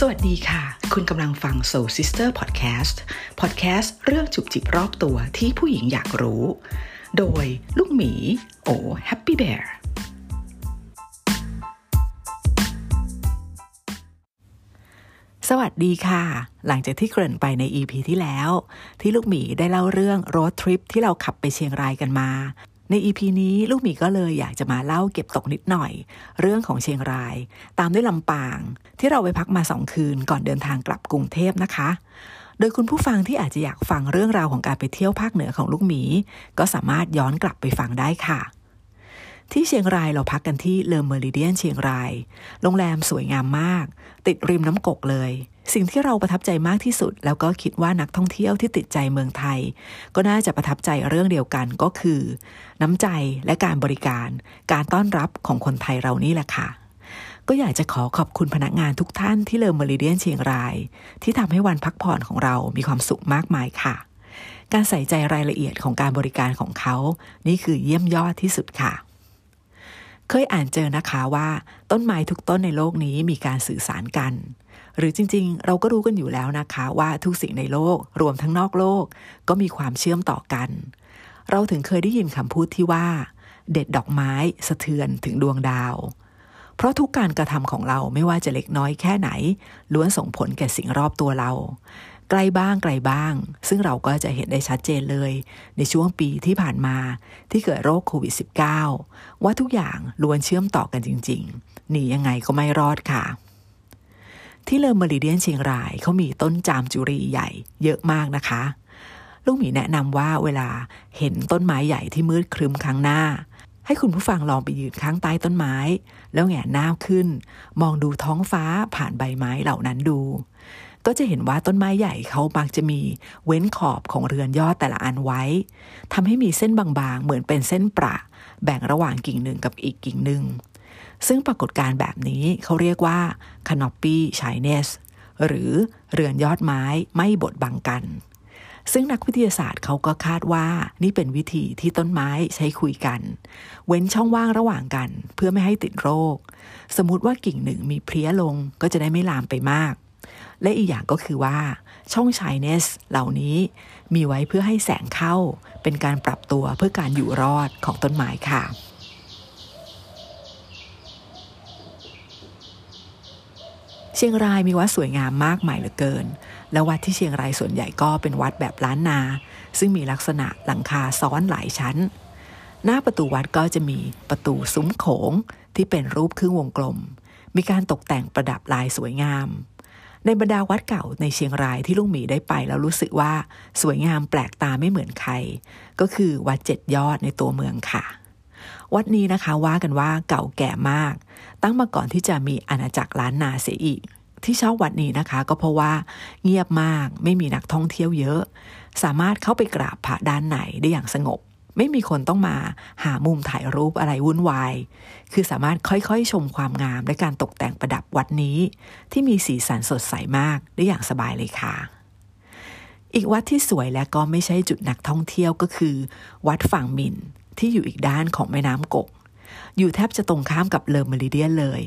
สวัสดีค่ะ คุณกำลังฟัง Soul Sister Podcast Podcast เรื่องจุบจิบรอบตัวที่ผู้หญิงอยากรู้ โดยลูกหมี โอ Happy Bear สวัสดีค่ะ หลังจากที่เกริ่นไปใน EP ที่แล้ว ที่ลูกหมีได้เล่าเรื่องรถทริปที่เราขับไปเชียงรายกันมา ใน EP นี้ลูกหมีก็เลยอยากจะมาเล่าเก็บตกนิดหน่อย เรื่องของเชียงราย ตามด้วยลำปาง ที่เราไปพักมาสองคืนก่อนเดินทางกลับกรุงเทพนะคะ โดยคุณผู้ฟังที่อาจจะอยากฟังเรื่องราวของการไปเที่ยวภาคเหนือของลูกหมี ก็สามารถย้อนกลับไปฟังได้ค่ะ ที่เชียงรายเราพักกันที่เลอเมอริเดียนเชียงราย โรงแรมสวยงามมาก ติดริมน้ำกกเลย สิ่งที่เราประทับใจมากที่สุด แล้วก็คิดว่านักท่องเที่ยวที่ติดใจเมืองไทย ก็น่าจะประทับใจเรื่องเดียวกันก็คือ น้ำใจและการบริการ การต้อนรับของคนไทยเรานี่แหละค่ะก็อยากจะขอขอบคุณพนักงานทุกท่านที่เลอเมริเดียนเชียงราย ที่ทำให้วันพักผ่อนของเรามีความสุขมากมายค่ะ การใส่ใจรายละเอียดของการบริการของเขา นี่คือเยี่ยมยอดที่สุดค่ะ เคยอ่านเจอนะคะว่าต้นไม้ทุกต้นในโลกนี้มีการสื่อสารกัน หรือจริงๆ เราก็รู้กันอยู่แล้วนะคะ ว่าทุกสิ่งในโลกรวมทั้งนอกโลก ก็มีความเชื่อมต่อกัน เราถึงเคยได้ยินคำพูดที่ว่า เด็ดดอกไม้สะเทือนถึงดวงดาว เพราะทุกการกระทำของเราไม่ว่าจะเล็กน้อยแค่ไหน ล้วนส่งผลแก่สิ่งรอบตัวเรา ใกล้บ้างไกลบ้าง ซึ่งเราก็จะเห็นได้ชัดเจนเลย ในช่วงปีที่ผ่านมาที่เกิดโรคโควิด -19 ว่าทุกอย่างล้วนเชื่อมต่อกันจริงๆ หนียังไงก็ไม่รอดค่ะ ที่เลอเมริเดียนเชียงรายเขามีต้นจามจุรีใหญ่เยอะมากนะคะ ลูกหมีแนะนำว่าเวลาเห็นต้นไม้ใหญ่ที่มืดครึมข้างหน้าให้คุณผู้ฟังลองไปยืนข้างใต้ต้นไม้ แล้วแหงนหน้าขึ้น มองดูท้องฟ้าผ่านใบไม้เหล่านั้นดู ก็จะเห็นว่าต้นไม้ใหญ่เขามักจะมีเว้นขอบของเรือนยอดแต่ละอันไว้ทำให้มีเส้นบางๆ เหมือนเป็นเส้นประแบ่งระหว่างกิ่งหนึ่งกับอีกกิ่งหนึ่ง ซึ่งปรากฏการณ์แบบนี้เขาเรียกว่า canopy shyness หรือเรือนยอดไม้ไม่บดบังกัน ซึ่งนักวิทยาศาสตร์เขาก็คาดว่านี่เป็นวิธีที่ต้นไม้ใช้คุยกัน เว้นช่องว่างระหว่างกัน เพื่อไม่ให้ติดโรค สมมติว่ากิ่งหนึ่งมีเพลี้ยลงก็จะได้ไม่ลามไปมาก และอีกอย่างก็คือว่า ช่องชายเนสเหล่านี้มีไว้เพื่อให้แสงเข้า เป็นการปรับตัวเพื่อการอยู่รอดของต้นไม้ค่ะเชียงรายมีวัดสวยงามมากมายเหลือเกิน และวัดที่เชียงรายส่วนใหญ่ก็เป็นวัดแบบล้านนา ซึ่งมีลักษณะหลังคาซ้อนหลายชั้น หน้าประตูวัดก็จะมีประตูซุ้มโขงที่เป็นรูปครึ่งวงกลม มีการตกแต่งประดับลายสวยงาม ในบรรดาวัดเก่าในเชียงรายที่ลุงหมีได้ไปแล้วรู้สึกว่าสวยงามแปลกตาไม่เหมือนใคร ก็คือวัดเจ็ดยอดในตัวเมืองค่ะ วัดนี้นะคะว่ากันว่าเก่าแก่มาก ตั้งมาก่อนที่จะมีอาณาจักรล้านนาเสียอีก ที่ชอบวัดนี้นะคะก็เพราะว่าเงียบมากไม่มีนักท่องเที่ยวเยอะ สามารถเข้าไปกราบพระด้านไหนได้อย่างสงบ ไม่มีคนต้องมาหามุมถ่ายรูปอะไรวุ่นวาย คือสามารถค่อยๆ ชมความงามและการตกแต่งประดับวัดนี้ ที่มีสีสันสดใสมากได้อย่างสบายเลยค่ะ อีกวัดที่สวยและก็ไม่ใช่จุดนักท่องเที่ยวก็คือ วัดฝั่งมินที่อยู่อีกด้านของแม่น้ำกก อยู่แทบจะตรงข้ามกับเลอเมริเดียนเลย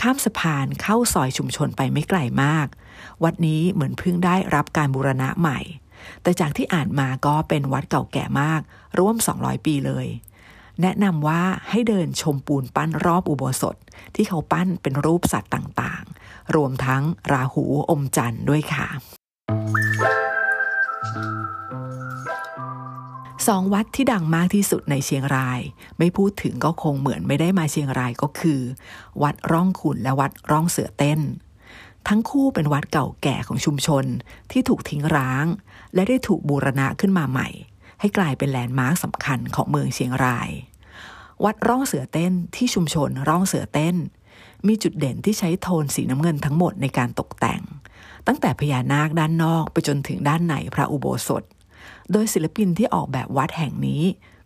ข้ามสะพานเข้าซอยชุมชนไปไม่ไกลมาก วัดนี้เหมือนเพิ่งได้รับการบูรณะใหม่ แต่จากที่อ่านมาก็เป็นวัดเก่าแก่มาก ร่วม 200 ปีเลย แนะนำว่าให้เดินชมปูนปั้นรอบอุโบสถ ที่เขาปั้นเป็นรูปสัตว์ต่างๆ รวมทั้งราหูอมจันทร์ด้วยค่ะสองวัดที่ดังมากที่สุดในเชียงราย ไม่พูดถึงก็คงเหมือนไม่ได้มาเชียงรายก็คือ วัดร่องขุนและวัดร่องเสือเต้น ทั้งคู่เป็นวัดเก่าแก่ของชุมชนที่ถูกทิ้งร้าง และได้ถูกบูรณะขึ้นมาใหม่ ให้กลายเป็นแลนด์มาร์คสำคัญของเมืองเชียงราย วัดร่องเสือเต้นที่ชุมชนร่องเสือเต้น มีจุดเด่นที่ใช้โทนสีน้ำเงินทั้งหมดในการตกแต่ง ตั้งแต่พญานาคด้านนอกไปจนถึงด้านในพระอุโบสถ โดยศิลปินที่ออกแบบวัดแห่งนี้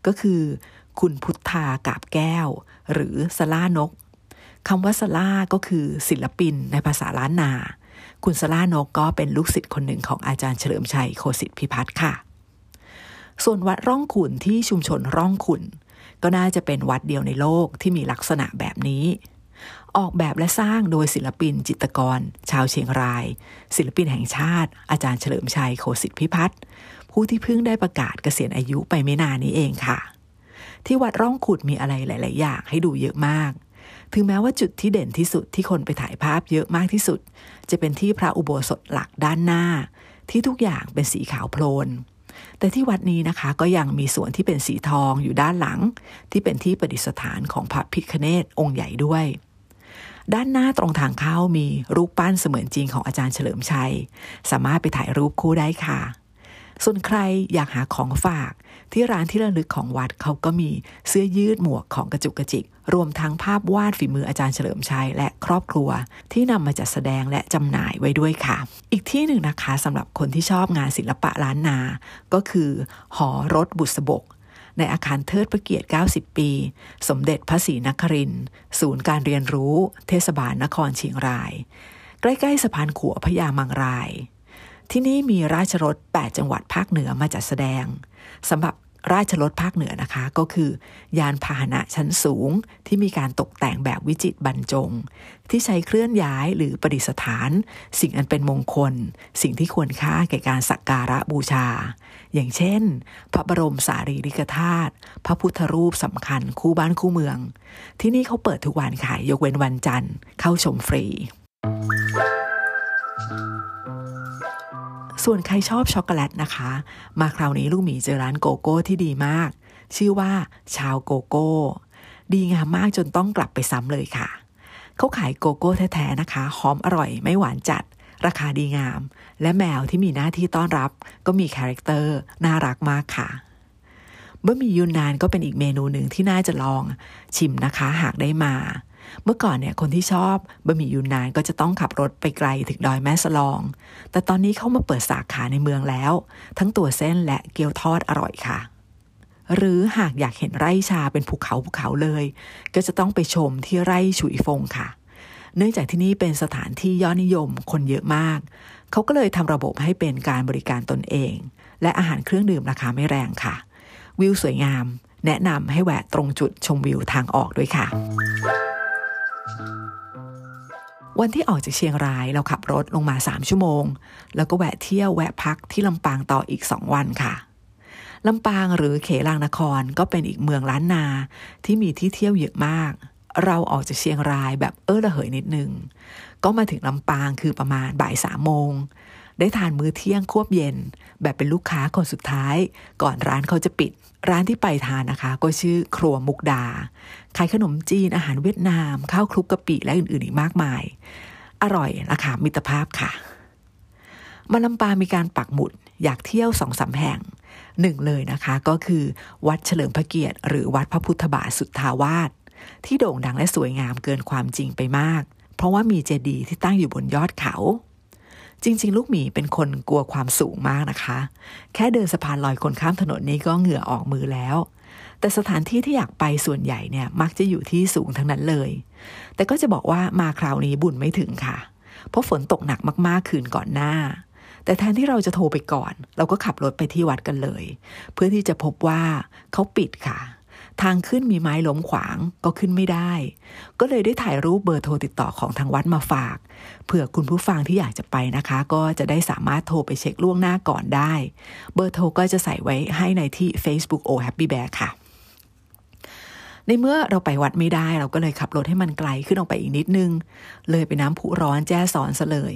ก็คือ คุณพุทธากาบแก้ว หรือสล่านก คำว่าสล่าก็คือศิลปินในภาษาล้านนา คุณสล่านกก็เป็นลูกศิษย์คนหนึ่งของอาจารย์เฉลิมชัยโคสิทธิพิพัฒน์ค่ะ ส่วนวัดร่องขุนที่ชุมชนร่องขุนก็น่าจะเป็นวัดเดียวในโลกที่มีลักษณะแบบนี้ ออกแบบและสร้างโดยศิลปินจิตรกร ชาวเชียงราย ศิลปินแห่งชาติ อาจารย์เฉลิมชัยโคสิทธิพิพัฒน์ผู้ที่เพิ่งได้ประกาศเกษียณอายุไปไม่นานนี้เองค่ะ ที่วัดร่องขุดมีอะไรหลาย ๆ อย่างให้ดูเยอะมาก ถึงแม้ว่าจุดที่เด่นที่สุดที่คนไปถ่ายภาพเยอะมากที่สุด จะเป็นที่พระอุโบสถหลักด้านหน้า ที่ทุกอย่างเป็นสีขาวโพลน แต่ที่วัดนี้นะคะก็ยังมีส่วนที่เป็นสีทองอยู่ด้านหลัง ที่เป็นที่ประดิษฐานของพระพิคเนตองค์ใหญ่ด้วย ด้านหน้าตรงทางเข้ามีรูปปั้นเสมือนจริงของอาจารย์เฉลิมชัย สามารถไปถ่ายรูปคู่ได้ค่ะ ส่วนใครอยากหาของฝาก ที่ร้านที่ระลึกของวัดเขาก็มีเสื้อยืดหมวกของกระจุกกระจิก รวมทั้งภาพวาดฝีมืออาจารย์เฉลิมชัยและครอบครัว ที่นำมาจัดแสดงและจำหน่ายไว้ด้วยค่ะ อีกที่หนึ่งนะคะสำหรับคนที่ชอบงานศิลปะล้านนา ก็คือ หอรถบุษบกในอาคารเทิดพระเกียรติ 90 ปี สมเด็จพระศรีนครินทร์ศูนย์การเรียนรู้ เทศบาลนครเชียงราย ใกล้ ๆ สะพานขัวพญามังราย ที่นี่มีราชรถ 8 จังหวัดภาคเหนือมาจัดแสดงสำหรับราชรถภาคเหนือนะคะ ก็คือ ยานพาหนะชั้นสูงที่มีการตกแต่งแบบวิจิตรบรรจง ที่ใช้เคลื่อนย้ายหรือประดิษฐาน สิ่งอันเป็นมงคล สิ่งที่ควรค่าแก่การสักการะบูชา อย่างเช่น พระบรมสารีริกธาตุพระพุทธรูปสำคัญคู่บ้านคู่เมือง ที่นี่เขาเปิดทุกวันขายยกเว้นวันจันทร์เข้าชมฟรี ส่วนใครชอบช็อกโกแลตนะคะ มาคราวนี้ลูกหมีเจอร้านโกโก้ที่ดีมาก ชื่อว่าชาวโกโก้ ดีงามมากจนต้องกลับไปซ้ำเลยค่ะ เขาขายโกโก้แท้ๆนะคะ หอมอร่อยไม่หวานจัด ราคาดีงาม และแมวที่มีหน้าที่ต้อนรับ ก็มี character น่ารักมากค่ะบะหมี่ยูนนานก็เป็นอีกเมนูหนึ่งที่น่าจะลองชิมนะคะหากได้มา เมื่อก่อนเนี่ยคนที่ชอบบะหมี่ยูนนานก็จะต้องขับรถไปไกลถึงดอยแม่สลอง แต่ตอนนี้เขามาเปิดสาขาในเมืองแล้ว ทั้งตัวเส้นและเกี๊ยวทอดอร่อยค่ะ หรือหากอยากเห็นไร่ชาเป็นภูเขาภูเขาเลย ก็จะต้องไปชมที่ไร่ฉุยฟงค่ะ เนื่องจากที่นี่เป็นสถานที่ยอดนิยมคนเยอะมาก เขาก็เลยทำระบบให้เป็นการบริการตนเอง และอาหารเครื่องดื่มราคาไม่แรงค่ะ วิวสวยงาม แนะนำให้แวะตรงจุดชมวิวทางออกด้วยค่ะ วันที่ออกจากเชียงรายเราขับรถลงมา 3 ชั่วโมง แล้วก็แวะเที่ยวแวะพักที่ลำปางต่ออีก 2 วันค่ะลำปางหรือเขลางนครก็เป็นอีกเมืองล้านนาที่มีที่เที่ยวเยอะมาก เราออกจากเชียงรายแบบเออระเหยนิดนึง ก็มาถึงลำปางคือประมาณบ่ายสามโมง ได้ทานมื้อเที่ยงควบเย็น แบบเป็นลูกค้าคนสุดท้าย ก่อนร้านเขาจะปิด ร้านที่ไปทานนะคะ ก็ชื่อครัวมุกดา ขายขนมจีนอาหารเวียดนาม ข้าวคลุกกะปิและอื่นๆอีกมากมาย อร่อยราคามิตรภาพค่ะมาลำปามีการปักหมุดอยากเที่ยวสองสาแห่งหนึ่งเลยนะคะก็คือวัดเฉลิมพระเกียรติ หรือวัดพระพุทธบาทสุทธาวาสที่โด่งดังและสวยงามเกินความจริงไปมาก เพราะว่ามีเจดีย์ที่ตั้งอยู่บนยอดเขา จริง ๆ ลูกหมีเป็นคนกลัวความสูงมากนะคะ แค่เดินสะพานลอยคนข้ามถนนนี้ก็เหงื่อออกมือแล้ว แต่สถานที่ที่อยากไปส่วนใหญ่เนี่ยมักจะอยู่ที่สูงทั้งนั้นเลย แต่ก็จะบอกว่ามาคราวนี้บุญไม่ถึงค่ะ เพราะฝนตกหนักมากๆคืนก่อนหน้า แต่แทนที่เราจะโทรไปก่อน เราก็ขับรถไปที่วัดกันเลย เพื่อที่จะพบว่าเขาปิดค่ะ ทางขึ้นมีไม้ล้มขวางก็ขึ้นไม่ได้ ก็เลยได้ถ่ายรูปเบอร์โทรติดต่อของทางวัดมาฝากเผื่อคุณผู้ฟังที่อยากจะไปนะคะ ก็จะได้สามารถโทรไปเช็คล่วงหน้าก่อนได้ เบอร์โทรก็จะใส่ไว้ให้ในที่ Facebook O Happy Bear ค่ะในเมื่อเราไปวัดไม่ได้เราก็เลยขับรถให้มันไกลขึ้นออกไปอีกนิดนึง เลยไปน้ำผุร้อนแจ้ซ้อนซะเลย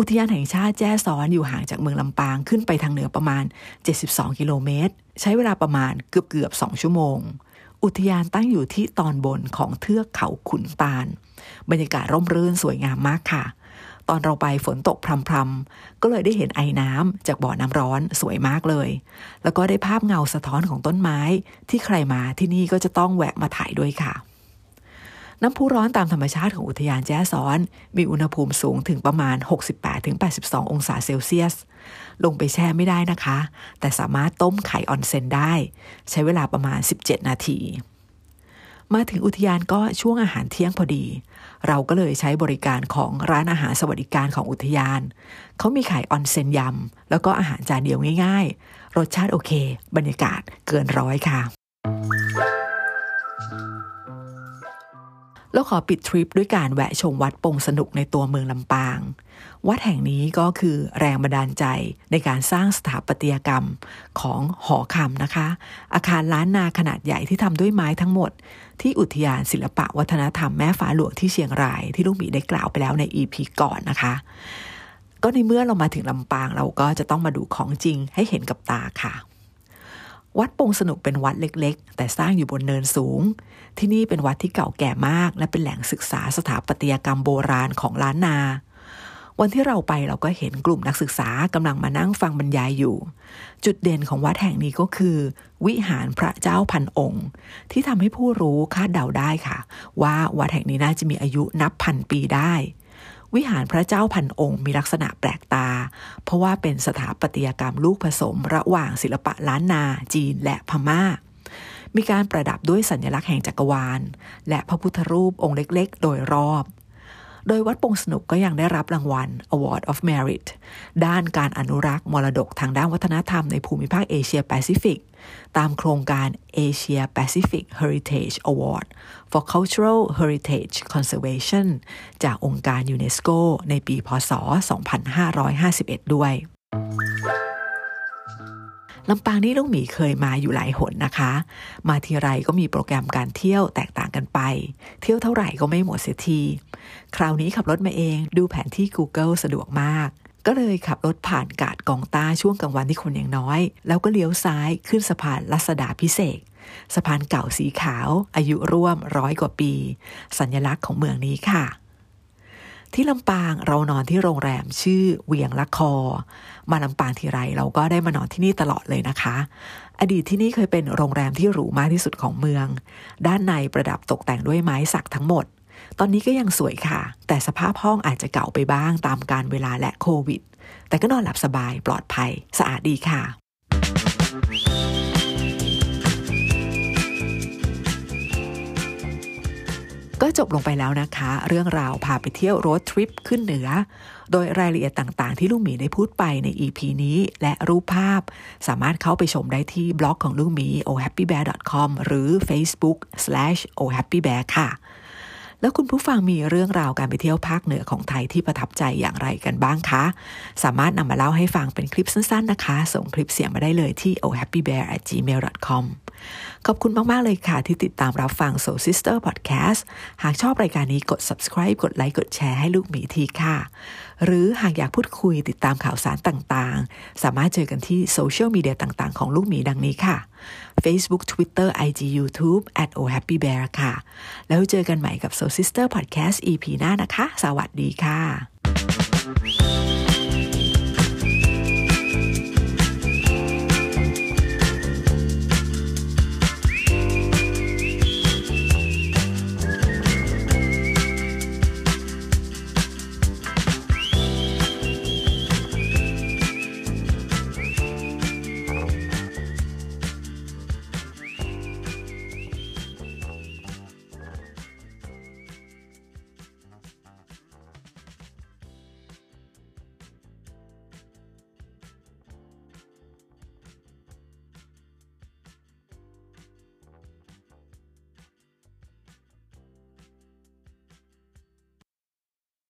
อุทยานแห่งชาติแจ้ซ้อนอยู่ห่างจากเมืองลำปางขึ้นไปทางเหนือประมาณ 72 กิโลเมตร ใช้เวลาประมาณเกือบเกือบ2ชั่วโมง อุทยานตั้งอยู่ที่ตอนบนของเทือกเขาขุนตาล บรรยากาศร่มรื่นสวยงามมากค่ะ ตอนเราไปฝนตกพรำๆก็เลยได้เห็นไอ้น้ำจากบ่อน้ำร้อนสวยมากเลย แล้วก็ได้ภาพเงาสะท้อนของต้นไม้ที่ใครมาที่นี่ก็จะต้องแวะมาถ่ายด้วยค่ะ น้ำพุร้อนตามธรรมชาติของอุทยานแจ้ซ้อน มีอุณหภูมิสูงถึงประมาณ 68-82 องศาเซลเซียส ลงไปแช่ไม่ได้นะคะ แต่สามารถต้มไข่ออนเซนได้ ใช้เวลาประมาณ 17 นาที มาถึงอุทยานก็ช่วงอาหารเที่ยงพอดี เราก็เลยใช้บริการของร้านอาหารสวัสดิการของอุทยาน เขามีไข่ออนเซนยำแล้วก็อาหารจานเดียวง่าย ๆ รสชาติโอเค บรรยากาศเกินร้อยค่ะ แล้วขอปิดทริปด้วยการแวะชมวัดปงสนุกในตัวเมืองลำปาง วัดแห่งนี้ก็คือแรงบันดาลใจในการสร้างสถาปัตยกรรมของหอคำนะคะ อาคารล้านนาขนาดใหญ่ที่ทำด้วยไม้ทั้งหมด ที่อุทยานศิลปะวัฒนธรรมแม่ฟ้าหลวงที่เชียงรายที่ลุงหมีได้กล่าวไปแล้วใน EP ก่อนนะคะ ก็ในเมื่อเรามาถึงลำปางเราก็จะต้องมาดูของจริงให้เห็นกับตาค่ะ วัดปงสนุกเป็นวัดเล็กๆ แต่สร้างอยู่บนเนินสูง ที่นี่เป็นวัดที่เก่าแก่มาก และเป็นแหล่งศึกษาสถาปัตยกรรมโบราณของล้านนา วันที่เราไปเราก็เห็นกลุ่มนักศึกษากำลังมานั่งฟังบรรยายอยู่ จุดเด่นของวัดแห่งนี้ก็คือ วิหารพระเจ้าพันองค์ ที่ทำให้ผู้รู้คาดเดาได้ค่ะ ว่าวัดแห่งนี้น่าจะมีอายุนับพันปีได้ วิหารพระเจ้าพันองค์มีลักษณะแปลกตา เพราะว่าเป็นสถาปัตยกรรมลูกผสม ระหว่างศิลปะล้านนาจีนและพมา่า มีการประดับด้วยสัญลักษณ์แห่งจักรวาล และพระพุทธรูปองค์เล็กๆ โดยรอบ โดยวัดปงสนุกก็ยังได้รับรางวัล Award of Merit ด้านการอนุรักษ์มรดกทางด้านวัฒนธรรมในภูมิภาคเอเชียแปซิฟิก ตามโครงการ Asia Pacific Heritage Award for Cultural Heritage Conservation จากองค์การยูเนสโกในปีพศ 2551 ด้วย ลำปางนี่ลุงหมีเคยมาอยู่หลายหนนะคะ มาทีไรก็มีโปรแกรมการเที่ยวแตกต่างกันไป เที่ยวเท่าไหร่ก็ไม่หมดเสียที คราวนี้ขับรถมาเองดูแผนที่ Google สะดวกมาก ก็เลยขับรถผ่านกาดกองตาช่วงกลางวันที่คนยังน้อย แล้วก็เลี้ยวซ้ายขึ้นสะพานลัษดาพิเศษสะพานเก่าสีขาว อายุร่วมร้อยกว่าปี สัญลักษณ์ของเมืองนี้ค่ะ ที่ลำปางเรานอนที่โรงแรมชื่อเวียงละคอ มาลำปางทีไรเราก็ได้มานอนที่นี่ตลอดเลยนะคะ อดีตที่นี่เคยเป็นโรงแรมที่หรูมากที่สุดของเมือง ด้านในประดับตกแต่งด้วยไม้สักทั้งหมด ตอนนี้ก็ยังสวยค่ะ แต่สภาพห้องอาจจะเก่าไปบ้างตามการเวลาและโควิด แต่ก็นอนหลับสบายปลอดภัย สะอาดดีค่ะ ก็จบลงไปแล้วนะคะ เรื่องราวพาไปเที่ยวรถทริปขึ้นเหนือ โดยรายละเอียดต่างๆ ที่ลุงหมีได้พูดไปใน EP นี้และรูปภาพ สามารถเข้าไปชมได้ที่บล็อกของลุงหมี ohappybear.com หรือ facebook/ohappybear ค่ะ แล้วคุณผู้ฟังมีเรื่องราวการไปเที่ยวภาคเหนือของไทยที่ประทับใจอย่างไรกันบ้างคะ สามารถนำมาเล่าให้ฟังเป็นคลิปสั้นๆนะคะ ส่งคลิปเสียงมาได้เลยที่ ohappybear@gmail.com ขอบคุณมาก ๆ เลยค่ะ ที่ติดตามรับฟัง Soul Sister Podcast หากชอบรายการนี้กด subscribe กดไลค์กดแชร์ให้ลูกหมีทีค่ะ หรือหากอยากพูดคุยติดตามข่าวสารต่างๆ สามารถเจอกันที่โซเชียลมีเดียต่างๆ ของลูกหมีดังนี้ค่ะ Facebook Twitter IG YouTube at ohappybear ค่ะ แล้วเจอกันใหม่กับ Soul Sister Podcast EP หน้านะคะ สวัสดีค่ะ